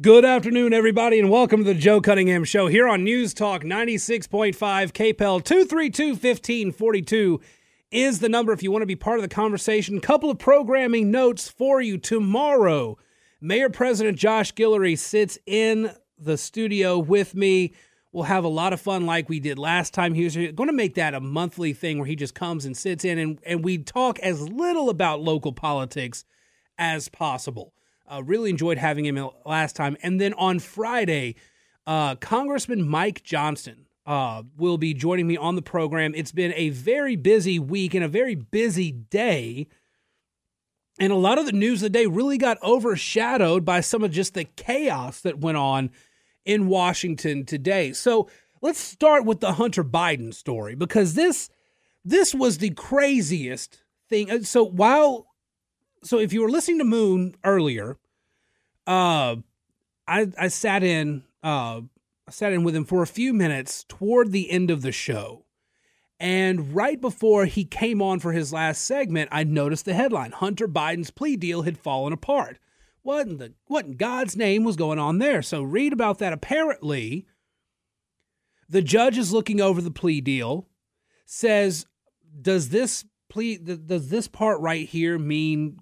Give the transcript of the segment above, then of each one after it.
Good afternoon, everybody, and welcome to the Joe Cunningham Show here on News Talk 96.5 KPEL 232 1542 is the number if you want to be part of the conversation. Couple of programming notes for you. Tomorrow, Mayor President Josh Guillory sits in the studio with me. We'll have a lot of fun like we did last time. He was going to make that a monthly thing where he just comes and sits in and, and we talk as little about local politics as possible. Uh, really enjoyed having him last time. And then on Friday, uh, Congressman Mike Johnson uh, will be joining me on the program. It's been a very busy week and a very busy day. And a lot of the news of the day really got overshadowed by some of just the chaos that went on in Washington today. So let's start with the Hunter Biden story because this this was the craziest thing. Uh, so while so if you were listening to Moon earlier, uh, I I sat in uh I sat in with him for a few minutes toward the end of the show. And right before he came on for his last segment, I noticed the headline Hunter Biden's plea deal had fallen apart. What in, the, what in God's name was going on there? So, read about that. Apparently, the judge is looking over the plea deal, says, Does this plea, does this part right here mean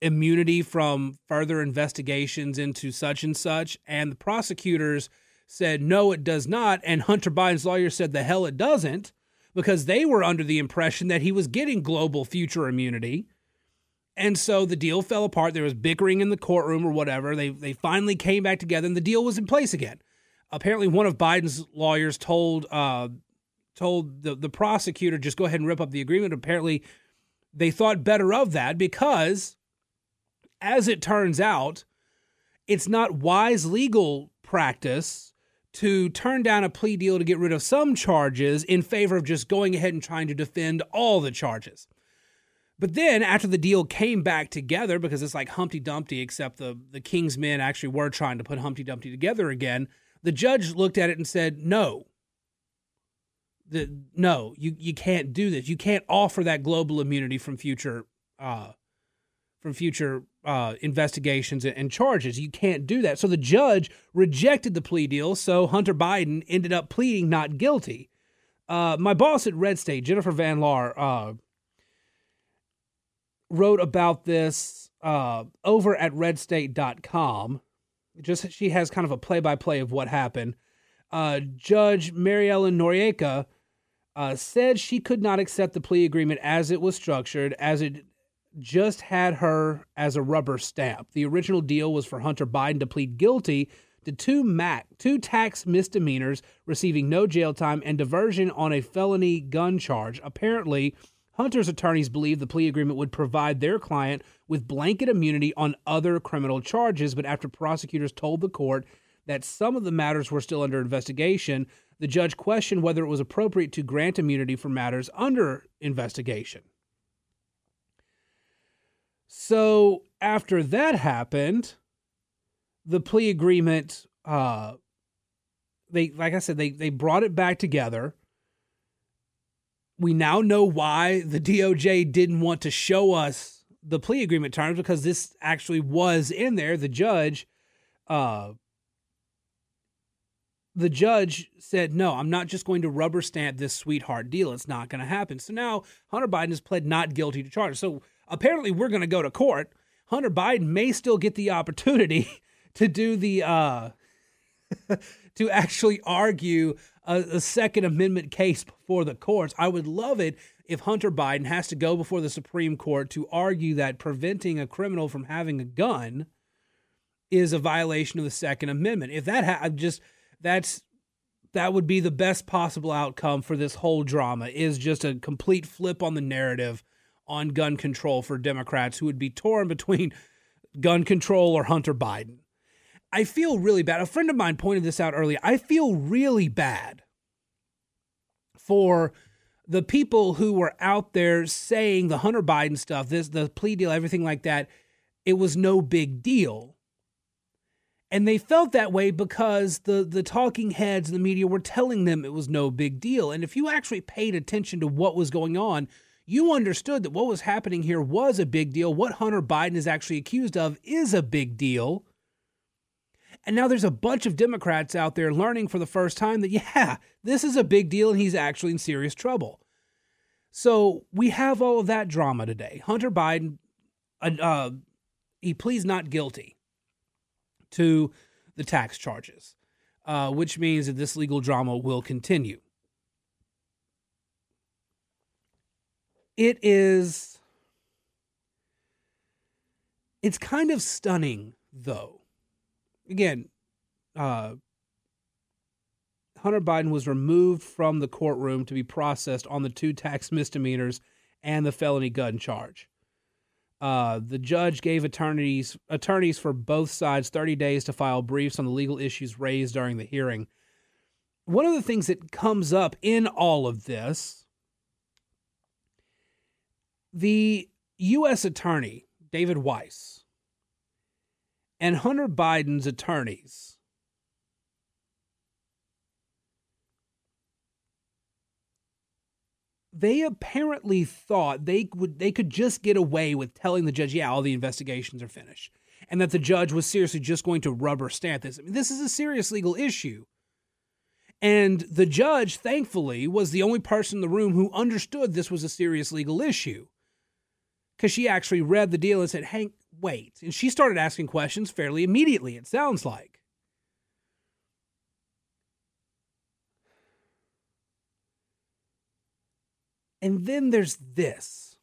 immunity from further investigations into such and such. And the prosecutors said, no, it does not. And Hunter Biden's lawyer said, the hell it doesn't, because they were under the impression that he was getting global future immunity. And so the deal fell apart. There was bickering in the courtroom or whatever. They, they finally came back together and the deal was in place again. Apparently, one of Biden's lawyers told uh, told the, the prosecutor just go ahead and rip up the agreement. Apparently, they thought better of that because as it turns out, it's not wise legal practice to turn down a plea deal to get rid of some charges in favor of just going ahead and trying to defend all the charges. But then after the deal came back together, because it's like Humpty Dumpty, except the, the King's men actually were trying to put Humpty Dumpty together again, the judge looked at it and said, No. The, no, you, you can't do this. You can't offer that global immunity from future uh, from future uh, investigations and charges. You can't do that. So the judge rejected the plea deal. So Hunter Biden ended up pleading not guilty. Uh, my boss at Red State, Jennifer Van Laar, uh, wrote about this uh, over at redstate.com. Just she has kind of a play by play of what happened. Uh, Judge Mary Ellen Noreika uh, said she could not accept the plea agreement as it was structured, as it just had her as a rubber stamp. The original deal was for Hunter Biden to plead guilty to two MAC, two tax misdemeanors, receiving no jail time and diversion on a felony gun charge. Apparently, Hunter's attorneys believe the plea agreement would provide their client with blanket immunity on other criminal charges, but after prosecutors told the court that some of the matters were still under investigation, the judge questioned whether it was appropriate to grant immunity for matters under investigation. So after that happened, the plea agreement, uh, they like I said, they they brought it back together. We now know why the DOJ didn't want to show us the plea agreement terms because this actually was in there. The judge, uh, the judge said, no, I'm not just going to rubber stamp this sweetheart deal. It's not going to happen. So now Hunter Biden has pled not guilty to charges. So apparently we're going to go to court. Hunter Biden may still get the opportunity to do the uh, to actually argue a, a, Second Amendment case before the courts. I would love it if Hunter Biden has to go before the Supreme Court to argue that preventing a criminal from having a gun is a violation of the Second Amendment. If that ha- just that's that would be the best possible outcome for this whole drama is just a complete flip on the narrative on gun control for Democrats who would be torn between gun control or Hunter Biden. I feel really bad. A friend of mine pointed this out earlier. I feel really bad for the people who were out there saying the Hunter Biden stuff, this the plea deal, everything like that, it was no big deal. And they felt that way because the the talking heads the media were telling them it was no big deal. And if you actually paid attention to what was going on, you understood that what was happening here was a big deal. What Hunter Biden is actually accused of is a big deal. And now there's a bunch of Democrats out there learning for the first time that, yeah, this is a big deal and he's actually in serious trouble. So we have all of that drama today. Hunter Biden, uh, uh, he pleads not guilty to the tax charges, uh, which means that this legal drama will continue. It is. It's kind of stunning, though. Again, uh, Hunter Biden was removed from the courtroom to be processed on the two tax misdemeanors and the felony gun charge. Uh, the judge gave attorneys attorneys for both sides 30 days to file briefs on the legal issues raised during the hearing. One of the things that comes up in all of this, the U.S. attorney David Weiss and Hunter Biden's attorneys they apparently thought they would they could just get away with telling the judge, yeah, all the investigations are finished. And that the judge was seriously just going to rubber stamp this. I mean, this is a serious legal issue. And the judge, thankfully, was the only person in the room who understood this was a serious legal issue. Because she actually read the deal and said, Hank, wait. And she started asking questions fairly immediately, it sounds like. And then there's this.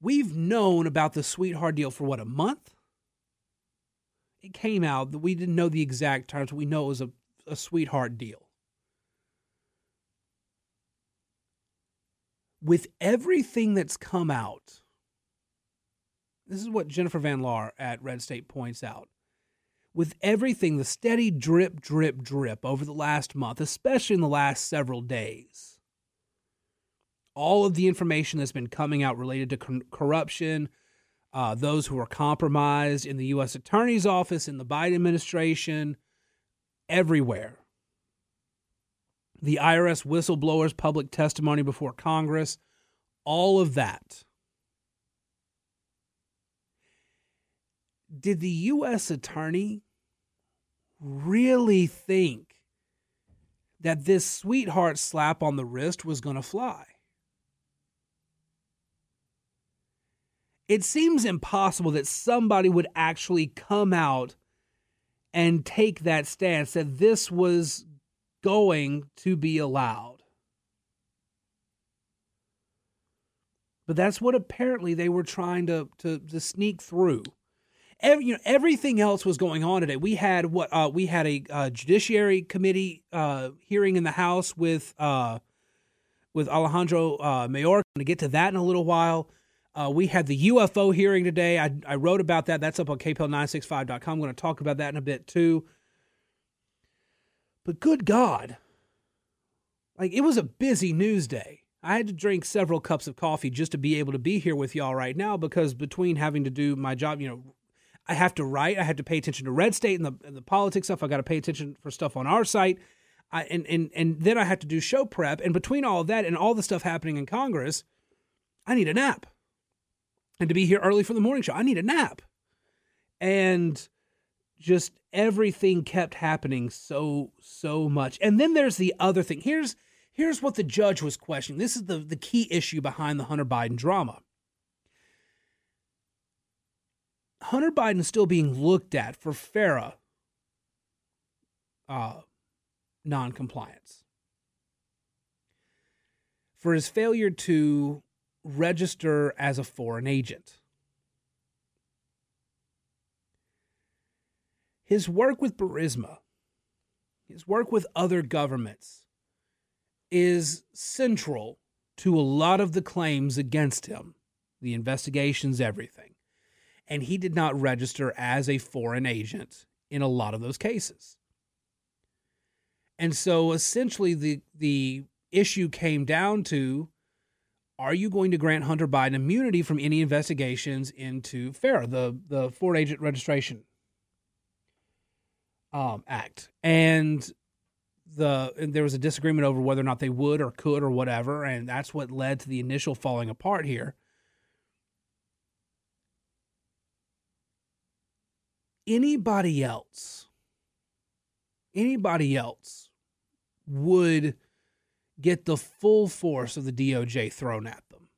We've known about the sweetheart deal for what, a month? It came out that we didn't know the exact terms. We know it was a, a sweetheart deal. With everything that's come out, this is what Jennifer Van Laar at Red State points out with everything, the steady drip, drip, drip over the last month, especially in the last several days, all of the information that's been coming out related to corruption, uh, those who are compromised in the U.S. Attorney's Office, in the Biden administration, everywhere. The IRS whistleblowers' public testimony before Congress, all of that. Did the U.S. Attorney really think that this sweetheart slap on the wrist was going to fly. It seems impossible that somebody would actually come out and take that stance that this was going to be allowed. But that's what apparently they were trying to, to, to sneak through every, you know, everything else was going on today. We had what uh, we had a uh, judiciary committee uh, hearing in the House with uh, with Alejandro uh. I'm going to get to that in a little while. Uh, we had the UFO hearing today. I, I wrote about that. That's up on kpel965.com. I'm going to talk about that in a bit too. But good God, like it was a busy news day. I had to drink several cups of coffee just to be able to be here with y'all right now because between having to do my job, you know, I have to write. I have to pay attention to Red State and the, and the politics stuff. I got to pay attention for stuff on our site. I, and, and, and then I have to do show prep. And between all of that and all the stuff happening in Congress, I need a nap. And to be here early for the morning show, I need a nap. And just everything kept happening so, so much. And then there's the other thing. Here's here's what the judge was questioning. This is the, the key issue behind the Hunter Biden drama. Hunter Biden is still being looked at for FARA uh, noncompliance, for his failure to register as a foreign agent. His work with Burisma, his work with other governments, is central to a lot of the claims against him, the investigations, everything and he did not register as a foreign agent in a lot of those cases. And so essentially the the issue came down to are you going to grant Hunter Biden immunity from any investigations into FARA, the the Foreign Agent Registration um, Act, and the and there was a disagreement over whether or not they would or could or whatever, and that's what led to the initial falling apart here. anybody else, anybody else would get the full force of the DOJ thrown at them.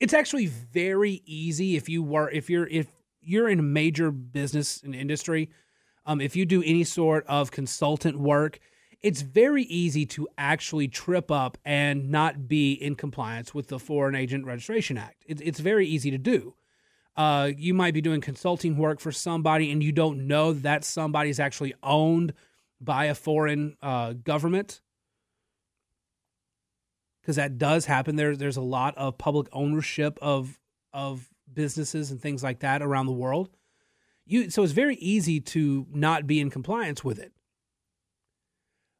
It's actually very easy if you were if you're if you're in a major business and industry, um, if you do any sort of consultant work, it's very easy to actually trip up and not be in compliance with the Foreign Agent Registration Act. It, it's very easy to do. Uh, you might be doing consulting work for somebody and you don't know that somebody is actually owned by a foreign uh, government because that does happen. There, there's a lot of public ownership of of businesses and things like that around the world. You, so it's very easy to not be in compliance with it.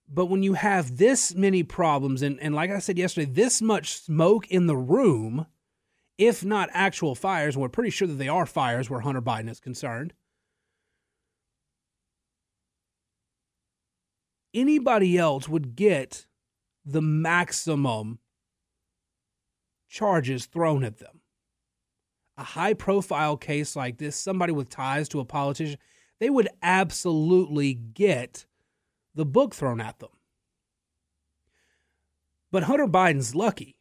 But when you have this many problems, and, and like I said yesterday, this much smoke in the room, if not actual fires, and we're pretty sure that they are fires where Hunter Biden is concerned. Anybody else would get the maximum charges thrown at them a high profile case like this, somebody with ties to a politician, they would absolutely get the book thrown at them. But Hunter Biden's lucky.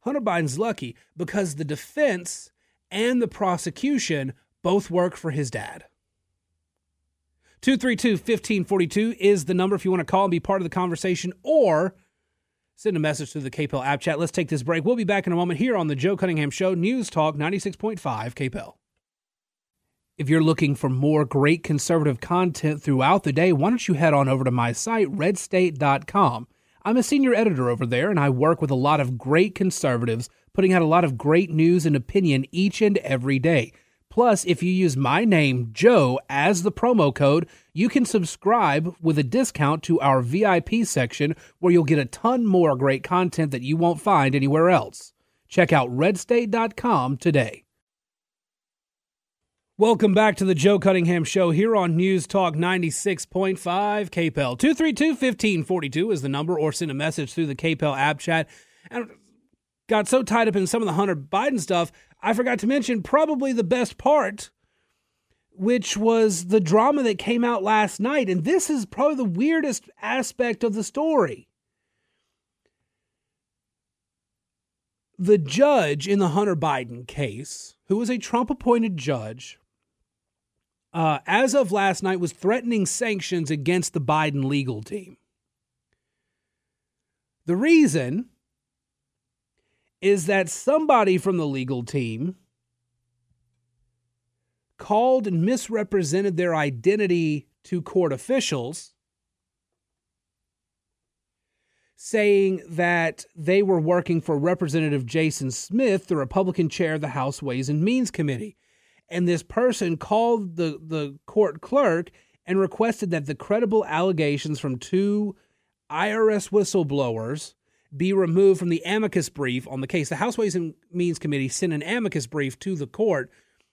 Hunter Biden's lucky because the defense and the prosecution both work for his dad. 232 1542 is the number if you want to call and be part of the conversation or Send a message to the KPEL app chat. Let's take this break. We'll be back in a moment here on the Joe Cunningham Show, News Talk 96.5 KPEL. If you're looking for more great conservative content throughout the day, why don't you head on over to my site, redstate.com. I'm a senior editor over there, and I work with a lot of great conservatives, putting out a lot of great news and opinion each and every day. Plus, if you use my name, Joe, as the promo code, you can subscribe with a discount to our VIP section where you'll get a ton more great content that you won't find anywhere else. Check out redstate.com today. Welcome back to the Joe Cunningham Show here on News Talk 96.5 KPEL. 232 1542 is the number, or send a message through the KPEL app chat. And got so tied up in some of the Hunter Biden stuff, I forgot to mention probably the best part, which was the drama that came out last night. And this is probably the weirdest aspect of the story. The judge in the Hunter Biden case, who was a Trump appointed judge, uh, as of last night, was threatening sanctions against the Biden legal team. The reason is that somebody from the legal team called and misrepresented their identity to court officials, saying that they were working for Representative Jason Smith, the Republican chair of the House Ways and Means Committee. And this person called the, the court clerk and requested that the credible allegations from two IRS whistleblowers be removed from the amicus brief on the case. The House Ways and Means Committee sent an amicus brief to the court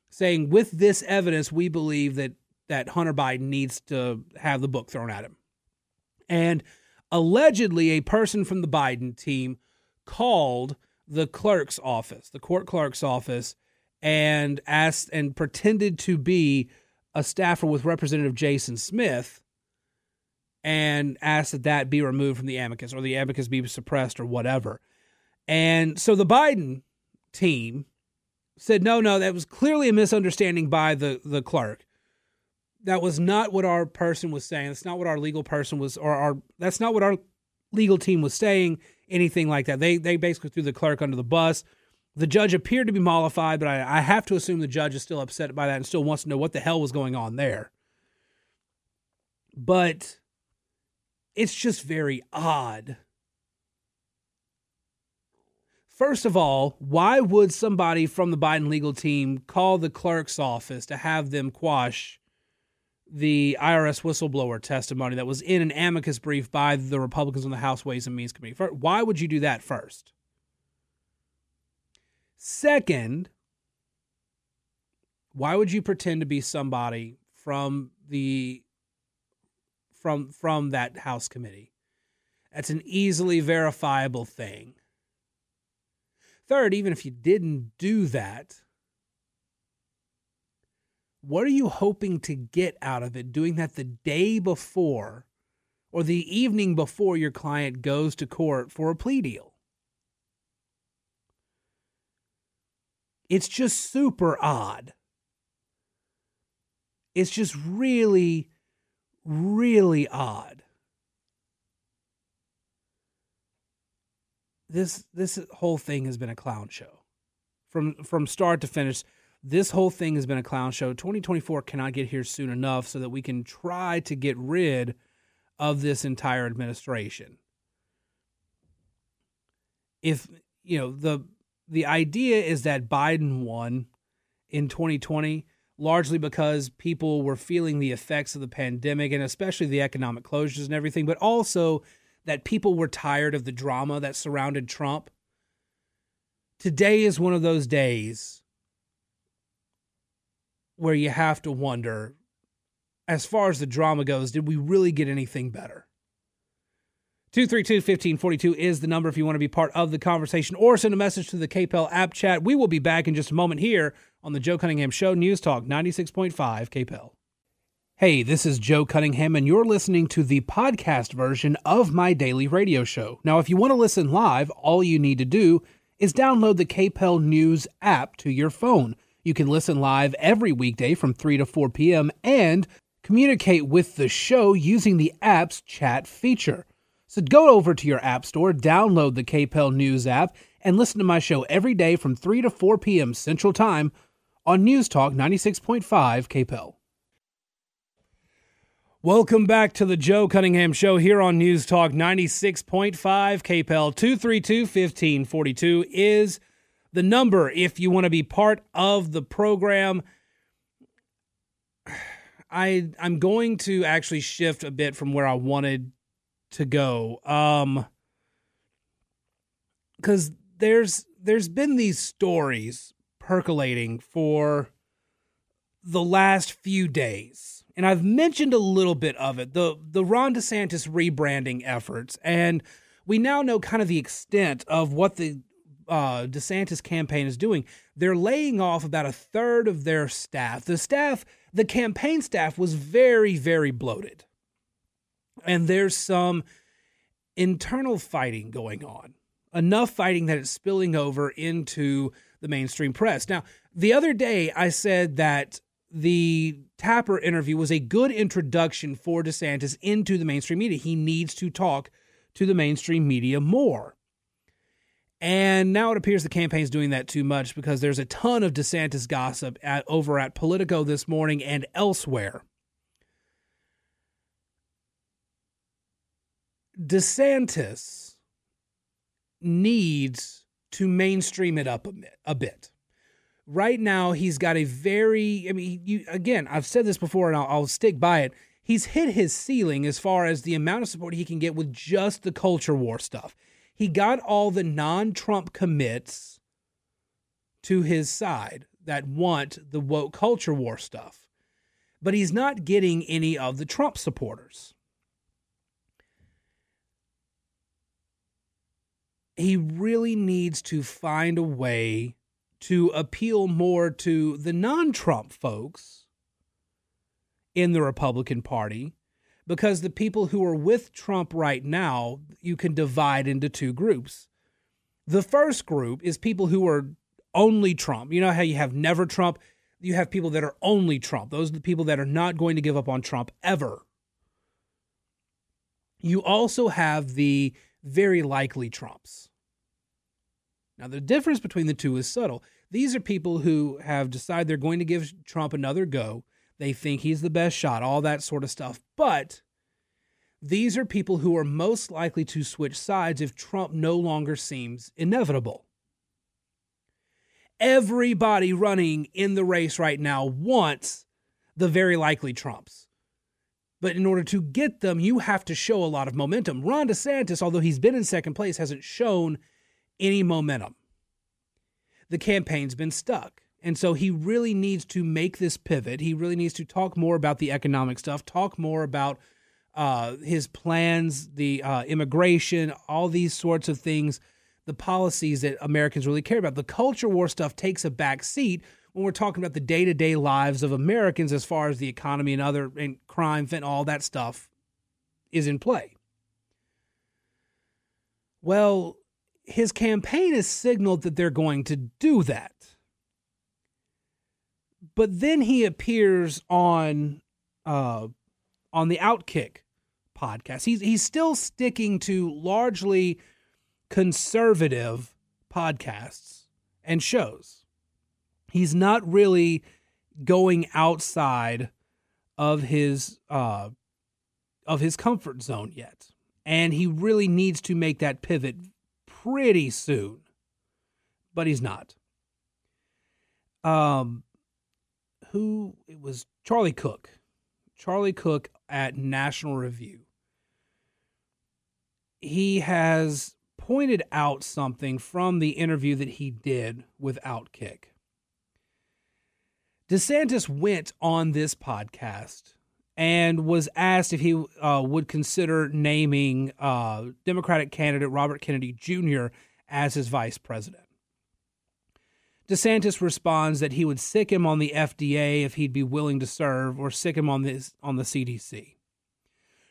saying, with this evidence, we believe that that Hunter Biden needs to have the book thrown at him. And allegedly, a person from the Biden team called the clerk's office, the court clerk's office, and asked and pretended to be a staffer with Representative Jason Smith and asked that that be removed from the amicus or the amicus be suppressed or whatever. And so the Biden team said, no, no, that was clearly a misunderstanding by the, the clerk. That was not what our person was saying. That's not what our legal person was, or our, that's not what our legal team was saying, anything like that. They, they basically threw the clerk under the bus. The judge appeared to be mollified, but I, I have to assume the judge is still upset by that and still wants to know what the hell was going on there. But it's just very odd. First of all, why would somebody from the Biden legal team call the clerk's office to have them quash the IRS whistleblower testimony that was in an amicus brief by the Republicans on the House Ways and Means Committee? Why would you do that first? Second, why would you pretend to be somebody from the from from that House committee. That's an easily verifiable thing. Third, even if you didn't do that, What are you hoping to get out of it doing that the day before or the evening before your client goes to court for a plea deal? It's just super odd. It's just really, really odd. This this whole thing has been a clown show. From from start to finish, this whole thing has been a clown show. 2024 cannot get here soon enough so that we can try to get rid of this entire administration. If you know the the idea is that Biden won in 2020 largely because people were feeling the effects of the pandemic and especially the economic closures and everything, but also that people were tired of the drama that surrounded Trump. Today is one of those days where you have to wonder as far as the drama goes, did we really get anything better? 232 1542 is the number if you want to be part of the conversation or send a message to the KPEL app chat. We will be back in just a moment here on the Joe Cunningham Show, News Talk 96.5 KPEL. Hey, this is Joe Cunningham, and you're listening to the podcast version of my daily radio show. Now, if you want to listen live, all you need to do is download the KPEL News app to your phone. You can listen live every weekday from 3 to 4 p.m. and communicate with the show using the app's chat feature. So go over to your app store, download the KPEL News app, and listen to my show every day from 3 to 4 p.m. Central Time on News Talk 96.5 KPEL. Welcome back to the Joe Cunningham Show here on News Talk 96.5 KPEL 232 1542 is the number if you want to be part of the program. I I'm going to actually shift a bit from where I wanted to go. Um cuz there's there's been these stories percolating for the last few days. And I've mentioned a little bit of it, the the Ron DeSantis rebranding efforts and we now know kind of the extent of what the uh, DeSantis campaign is doing. They're laying off about a third of their staff. The staff, the campaign staff, was very, very bloated and there's some internal fighting going on. Enough fighting that it's spilling over into the mainstream press. Now, the other day I said that the Tapper interview was a good introduction for DeSantis into the mainstream media. He needs to talk to the mainstream media more. And now it appears the campaign's doing that too much because there's a ton of DeSantis gossip at, over at Politico this morning and elsewhere. DeSantis needs to mainstream it up a bit. A bit. Right now, he's got a very, I mean, you, again, I've said this before and I'll, I'll stick by it. He's hit his ceiling as far as the amount of support he can get with just the culture war stuff. He got all the non Trump commits to his side that want the woke culture war stuff, but he's not getting any of the Trump supporters. He really needs to find a way to appeal more to the non Trump folks in the Republican Party because the people who are with Trump right now, you can divide into two groups. The first group is people who are only Trump. You know how you have never Trump? You have people that are only Trump. Those are the people that are not going to give up on Trump ever. You also have the very likely Trumps. Now, the difference between the two is subtle. These are people who have decided they're going to give Trump another go. They think he's the best shot, all that sort of stuff. But these are people who are most likely to switch sides if Trump no longer seems inevitable. Everybody running in the race right now wants the very likely Trumps. But in order to get them, you have to show a lot of momentum. Ron DeSantis, although he's been in second place, hasn't shown any momentum. The campaign's been stuck. And so he really needs to make this pivot. He really needs to talk more about the economic stuff, talk more about uh, his plans, the uh, immigration, all these sorts of things, the policies that Americans really care about. The culture war stuff takes a back seat when we're talking about the day to day lives of Americans as far as the economy and other and crime, and all that stuff is in play. Well, his campaign has signaled that they're going to do that. But then he appears on uh, on the Outkick podcast. He's he's still sticking to largely conservative podcasts and shows. He's not really going outside of his uh, of his comfort zone yet, and he really needs to make that pivot pretty soon. But he's not. Um, who it was Charlie Cooke. Charlie Cooke at National Review. He has pointed out something from the interview that he did with Outkick. DeSantis went on this podcast and was asked if he uh, would consider naming uh, Democratic candidate Robert Kennedy Jr. as his vice president. DeSantis responds that he would sic him on the FDA if he'd be willing to serve, or sic him on this on the CDC.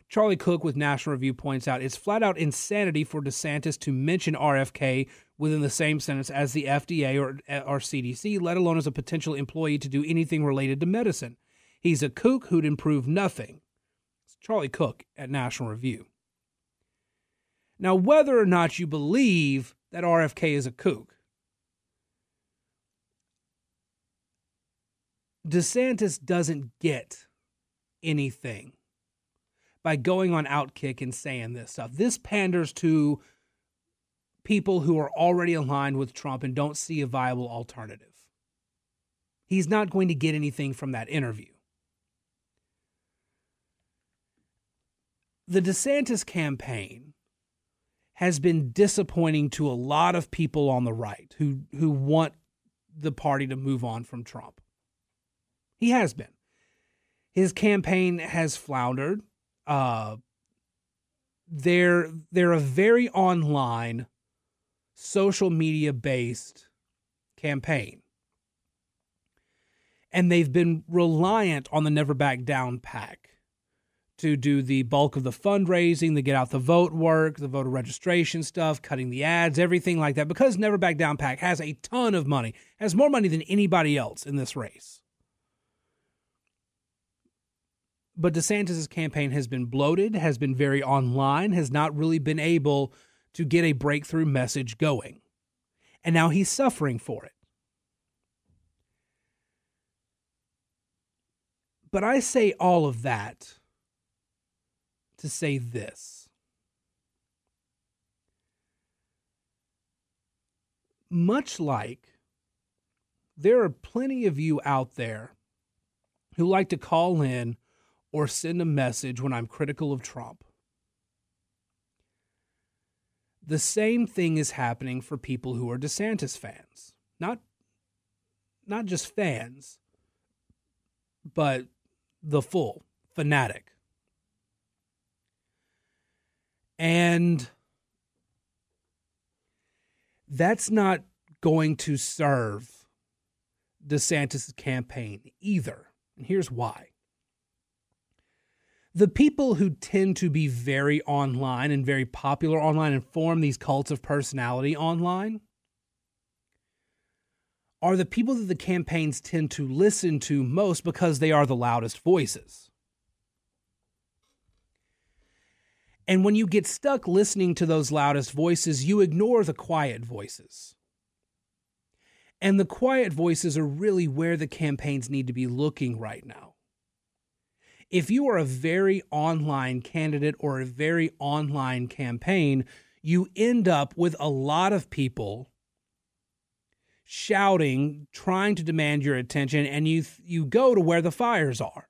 Charlie Cooke with National Review points out it's flat out insanity for DeSantis to mention RFK within the same sentence as the FDA or, or CDC, let alone as a potential employee to do anything related to medicine. He's a kook who'd improve nothing. It's Charlie Cooke at National Review. Now, whether or not you believe that RFK is a kook, DeSantis doesn't get anything by going on Outkick and saying this stuff. This panders to people who are already aligned with Trump and don't see a viable alternative. He's not going to get anything from that interview. The DeSantis campaign has been disappointing to a lot of people on the right who who want the party to move on from Trump. He has been. His campaign has floundered. Uh, they're they're a very online, social media based campaign, and they've been reliant on the Never Back Down PAC to do the bulk of the fundraising, the get out the vote work, the voter registration stuff, cutting the ads, everything like that. Because Never Back Down PAC has a ton of money, has more money than anybody else in this race. But DeSantis' campaign has been bloated, has been very online, has not really been able to get a breakthrough message going. And now he's suffering for it. But I say all of that to say this. Much like there are plenty of you out there who like to call in or send a message when I'm critical of Trump. The same thing is happening for people who are DeSantis fans. Not not just fans, but the full fanatic. And that's not going to serve DeSantis' campaign either. And here's why the people who tend to be very online and very popular online and form these cults of personality online are the people that the campaigns tend to listen to most because they are the loudest voices. And when you get stuck listening to those loudest voices, you ignore the quiet voices. And the quiet voices are really where the campaigns need to be looking right now if you are a very online candidate or a very online campaign, you end up with a lot of people shouting, trying to demand your attention, and you you go to where the fires are.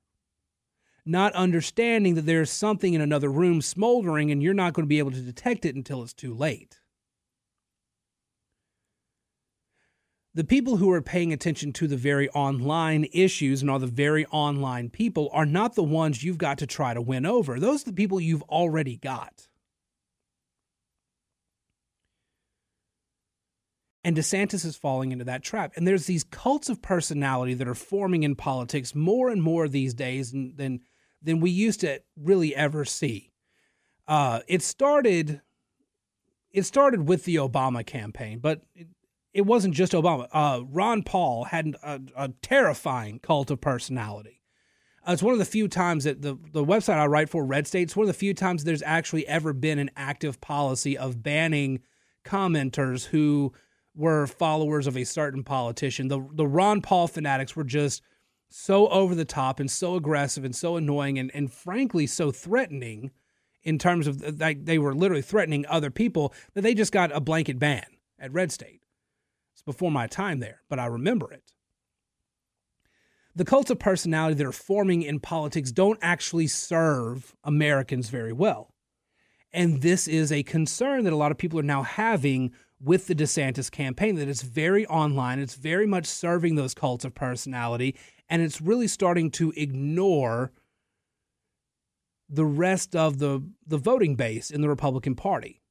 Not understanding that there's something in another room smoldering and you're not going to be able to detect it until it's too late. The people who are paying attention to the very online issues and are the very online people are not the ones you've got to try to win over. Those are the people you've already got. And DeSantis is falling into that trap. And there's these cults of personality that are forming in politics more and more these days than than, than we used to really ever see. Uh, it started it started with the Obama campaign, but it, it wasn't just Obama. Uh, Ron Paul had a, a, terrifying cult of personality. Uh, it's one of the few times that the, the website I write for, Red State, it's one of the few times there's actually ever been an active policy of banning commenters who were followers of a certain politician. The, the Ron Paul fanatics were just so over the top and so aggressive and so annoying and, and frankly so threatening in terms of like they were literally threatening other people that they just got a blanket ban at Red State. Before my time there, but I remember it. The cults of personality that are forming in politics don't actually serve Americans very well. And this is a concern that a lot of people are now having with the DeSantis campaign that it's very online, it's very much serving those cults of personality, and it's really starting to ignore the rest of the the voting base in the Republican Party.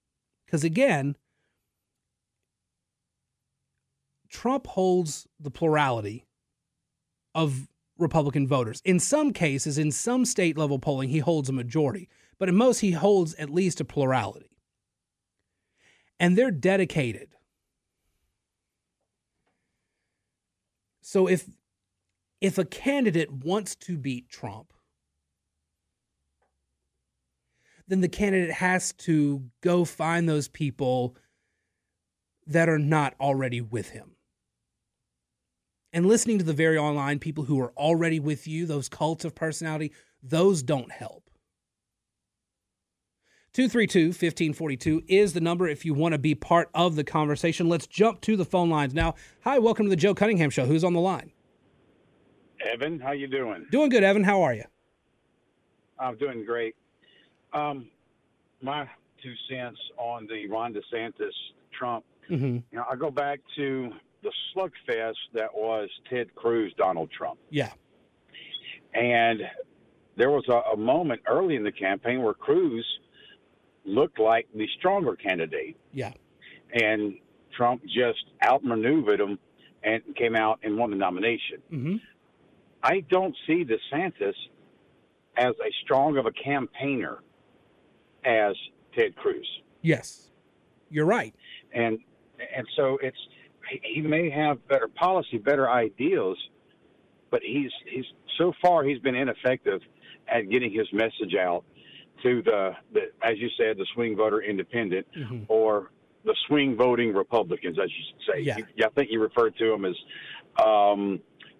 Because again, Trump holds the plurality of Republican voters. In some cases, in some state level polling, he holds a majority, but in most, he holds at least a plurality. And they're dedicated. So if if a candidate wants to beat Trump, then the candidate has to go find those people that are not already with him. And listening to the very online people who are already with you, those cults of personality, those don't help. 232 1542 is the number if you want to be part of the conversation. Let's jump to the phone lines now. Hi, welcome to the Joe Cunningham Show. Who's on the line? Evan, how you doing? Doing good, Evan. How are you? I'm doing great. Um, my two cents on the Ron DeSantis Trump. Mm-hmm. You know, I go back to the slugfest that was Ted Cruz, Donald Trump. Yeah. And there was a, a moment early in the campaign where Cruz looked like the stronger candidate. Yeah. And Trump just outmaneuvered him and came out and won the nomination. Mm-hmm. I don't see DeSantis as a strong of a campaigner as Ted Cruz. Yes, you're right. And and so it's he may have better policy, better ideals, but he's he's so far he's been ineffective at getting his message out to the, the as you said the swing voter independent mm-hmm. or the swing voting Republicans, as you say. Yeah. I think you referred to them as um,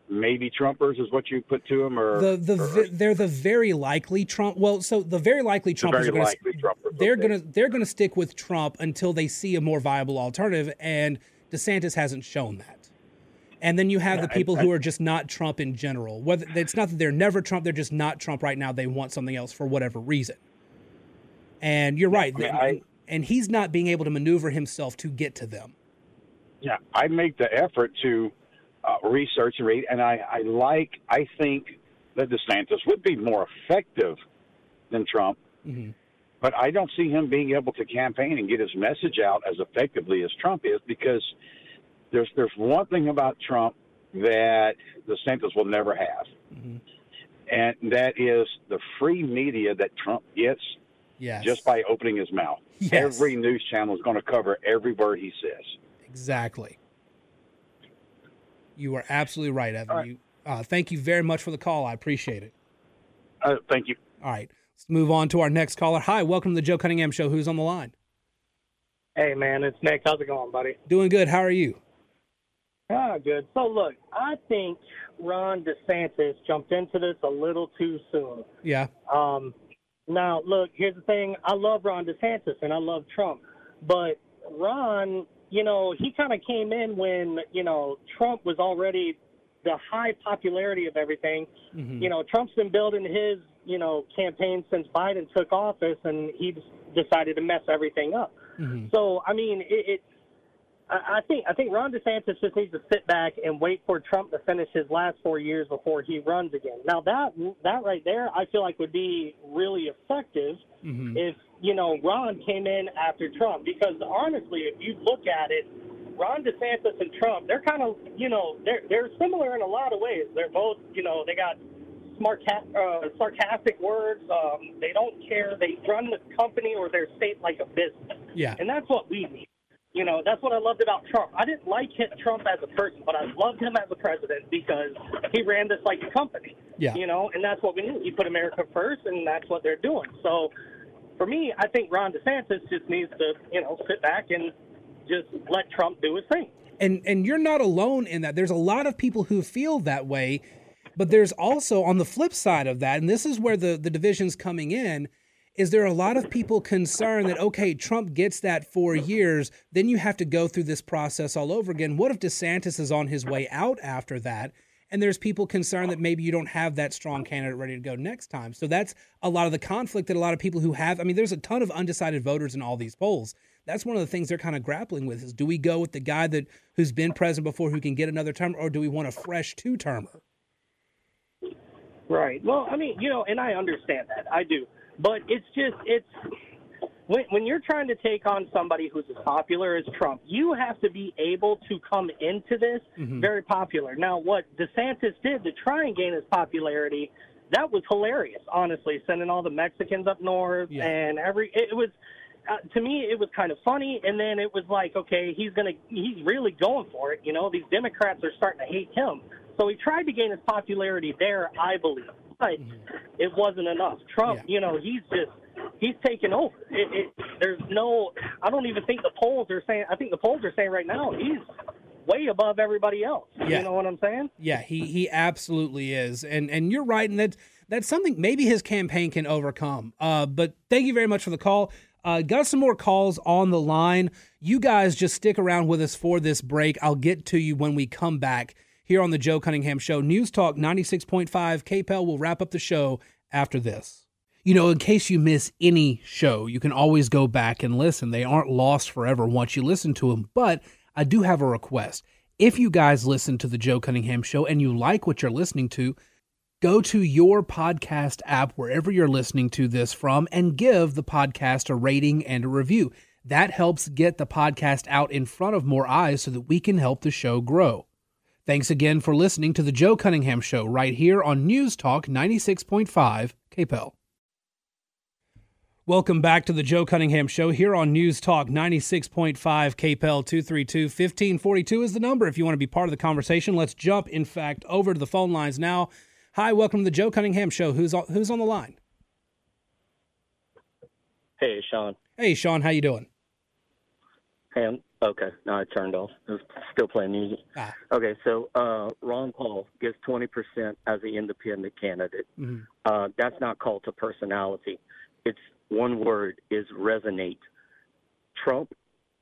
maybe Trumpers is what you put to them, or the the or, they're the very likely Trump. Well, so the very likely Trumpers very are gonna, Trumpers, they're okay. gonna they're gonna stick with Trump until they see a more viable alternative, and DeSantis hasn't shown that. And then you have the people I, I, who are just not Trump in general. Whether it's not that they're never Trump, they're just not Trump right now. They want something else for whatever reason. And you're right, and, and he's not being able to maneuver himself to get to them. Yeah, I make the effort to uh, research and read, and I, I like. I think that DeSantis would be more effective than Trump, mm-hmm. But I don't see him being able to campaign and get his message out as effectively as Trump is because there's there's one thing about Trump that the DeSantis will never have, mm-hmm. and that is the free media that Trump gets. Yes. Just by opening his mouth. Yes. Every news channel is going to cover every word he says. Exactly. You are absolutely right, Evan. Right. You, uh, thank you very much for the call. I appreciate it. Uh, thank you. All right. Let's move on to our next caller. Hi, welcome to the Joe Cunningham Show. Who's on the line? Hey, man, it's Nick. How's it going, buddy? Doing good. How are you? Ah, good. So, look, I think Ron DeSantis jumped into this a little too soon. Yeah. Um, now, look, here's the thing. I love Ron DeSantis and I love Trump, but Ron you know, he kind of came in when, you know, Trump was already the high popularity of everything. Mm-hmm. You know, Trump's been building his, you know, campaign since Biden took office, and he decided to mess everything up. Mm-hmm. So, I mean, it, it I think I think Ron DeSantis just needs to sit back and wait for Trump to finish his last four years before he runs again. Now that that right there, I feel like would be really effective mm-hmm. if you know Ron came in after Trump. Because honestly, if you look at it, Ron DeSantis and Trump, they're kind of, you know, they're they're similar in a lot of ways. They're both, you know, they got smart, uh, sarcastic words. Um, they don't care. They run the company or their state like a business. Yeah. And that's what we need. You know, that's what I loved about Trump. I didn't like him, Trump as a person, but I loved him as a president because he ran this like a company. Yeah. You know, and that's what we need. He put America first, and that's what they're doing. So, for me, I think Ron DeSantis just needs to, you know, sit back and just let Trump do his thing. And and you're not alone in that. There's a lot of people who feel that way, but there's also on the flip side of that, and this is where the the division's coming in is there a lot of people concerned that okay trump gets that four years then you have to go through this process all over again what if desantis is on his way out after that and there's people concerned that maybe you don't have that strong candidate ready to go next time so that's a lot of the conflict that a lot of people who have i mean there's a ton of undecided voters in all these polls that's one of the things they're kind of grappling with is do we go with the guy that who's been president before who can get another term or do we want a fresh two-termer right well i mean you know and i understand that i do but it's just it's when when you're trying to take on somebody who's as popular as Trump, you have to be able to come into this mm-hmm. very popular. Now, what DeSantis did to try and gain his popularity, that was hilarious. Honestly, sending all the Mexicans up north yeah. and every it was. Uh, to me, it was kind of funny, and then it was like, okay, he's gonna, he's really going for it. You know, these Democrats are starting to hate him, so he tried to gain his popularity there, I believe but mm-hmm. it wasn't enough. Trump, yeah. you know, he's just he's taken over. It, it, there's no, I don't even think the polls are saying. I think the polls are saying right now he's way above everybody else. Yeah. You know what I'm saying? Yeah, he he absolutely is, and and you're right, and that that's something maybe his campaign can overcome. Uh, but thank you very much for the call. Uh, got some more calls on the line. You guys just stick around with us for this break. I'll get to you when we come back here on the Joe Cunningham Show. News Talk 96.5. KPEL will wrap up the show after this. You know, in case you miss any show, you can always go back and listen. They aren't lost forever once you listen to them. But I do have a request. If you guys listen to the Joe Cunningham Show and you like what you're listening to, go to your podcast app wherever you're listening to this from and give the podcast a rating and a review. That helps get the podcast out in front of more eyes so that we can help the show grow. Thanks again for listening to the Joe Cunningham Show right here on News Talk 96.5 KPEL. Welcome back to the Joe Cunningham Show here on News Talk 96.5 KPEL 232 1542 is the number if you want to be part of the conversation. Let's jump, in fact, over to the phone lines now. Hi, welcome to the Joe Cunningham Show. Who's on, who's on the line? Hey, Sean. Hey, Sean. How you doing? Hey, I'm Okay, now I turned off. It was still playing music. Ah. Okay, so uh, Ron Paul gets 20% as an independent candidate. Mm-hmm. Uh, that's not called to personality. It's one word is resonate. Trump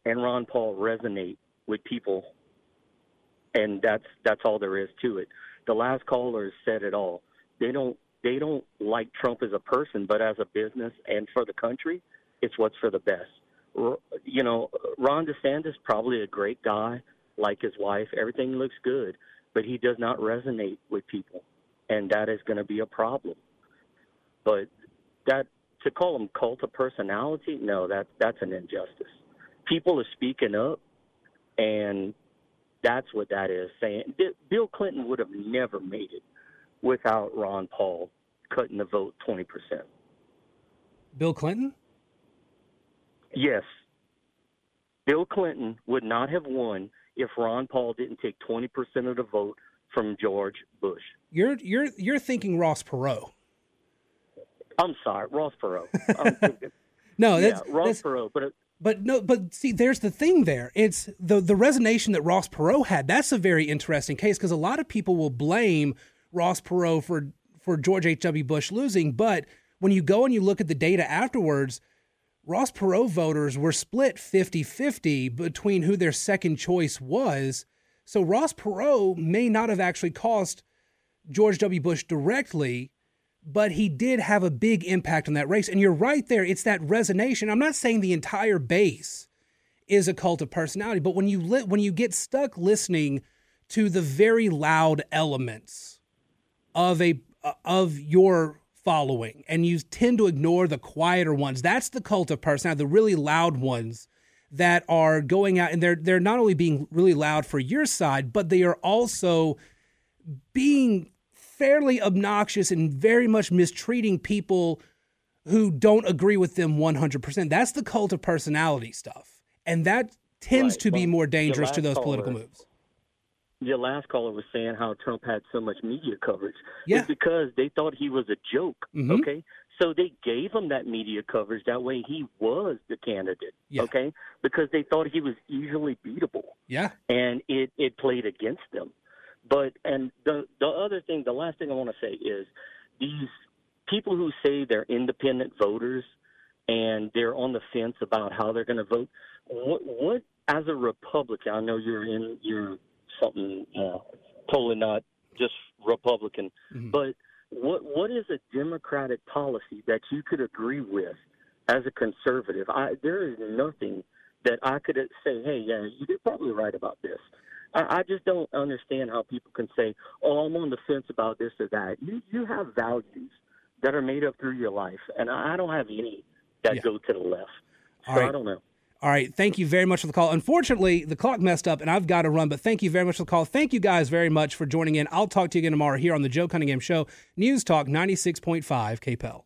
and Ron Paul resonate with people, and that's that's all there is to it. The last caller said it all. They don't they don't like Trump as a person, but as a business and for the country, it's what's for the best you know, Ron DeSantis probably a great guy, like his wife. Everything looks good, but he does not resonate with people, and that is going to be a problem. But that to call him cult of personality, no, that that's an injustice. People are speaking up, and that's what that is saying. Bill Clinton would have never made it without Ron Paul cutting the vote twenty percent. Bill Clinton? Yes. Bill Clinton would not have won if Ron Paul didn't take 20% of the vote from George Bush. You're you're you're thinking Ross Perot. I'm sorry, Ross Perot. no, that's yeah, Ross that's, Perot, but it, but no, but see, there's the thing there. It's the the resonation that Ross Perot had. That's a very interesting case because a lot of people will blame Ross Perot for for George H. W. Bush losing, but when you go and you look at the data afterwards, Ross Perot voters were split 50 50 between who their second choice was. So Ross Perot may not have actually cost George W. Bush directly, but he did have a big impact on that race. And you're right there, it's that resonation. I'm not saying the entire base is a cult of personality, but when you li- when you get stuck listening to the very loud elements of a of your following and you tend to ignore the quieter ones. That's the cult of personality, the really loud ones that are going out and they're they're not only being really loud for your side, but they are also being fairly obnoxious and very much mistreating people who don't agree with them 100%. That's the cult of personality stuff. And that tends Right. to be more dangerous to those caller- political moves. Your last caller was saying how Trump had so much media coverage. Yeah. It's because they thought he was a joke. Mhm. Okay. So they gave him that media coverage. That way he was the candidate. Yeah. Okay. Because they thought he was easily beatable. Yeah. and it, it played against them. But and the the other thing, the last thing I want to say is these people who say they're independent voters and they're on the fence about how they're going to vote. What what as a Republican, I know you're in you're something uh, totally not just Republican, Mhm. but what what is a Democratic policy that you could agree with as a conservative? I, there is nothing that I could say, hey, yeah, you're probably right about this. I, I just don't understand how people can say, oh, I'm on the fence about this or that. You you have values that are made up through your life, and I, I don't have any that Yeah. go to the left. So right. I don't know. All right. Thank you very much for the call. Unfortunately, the clock messed up and I've got to run, but thank you very much for the call. Thank you guys very much for joining in. I'll talk to you again tomorrow here on the Joe Cunningham Show, News Talk 96.5 KPEL.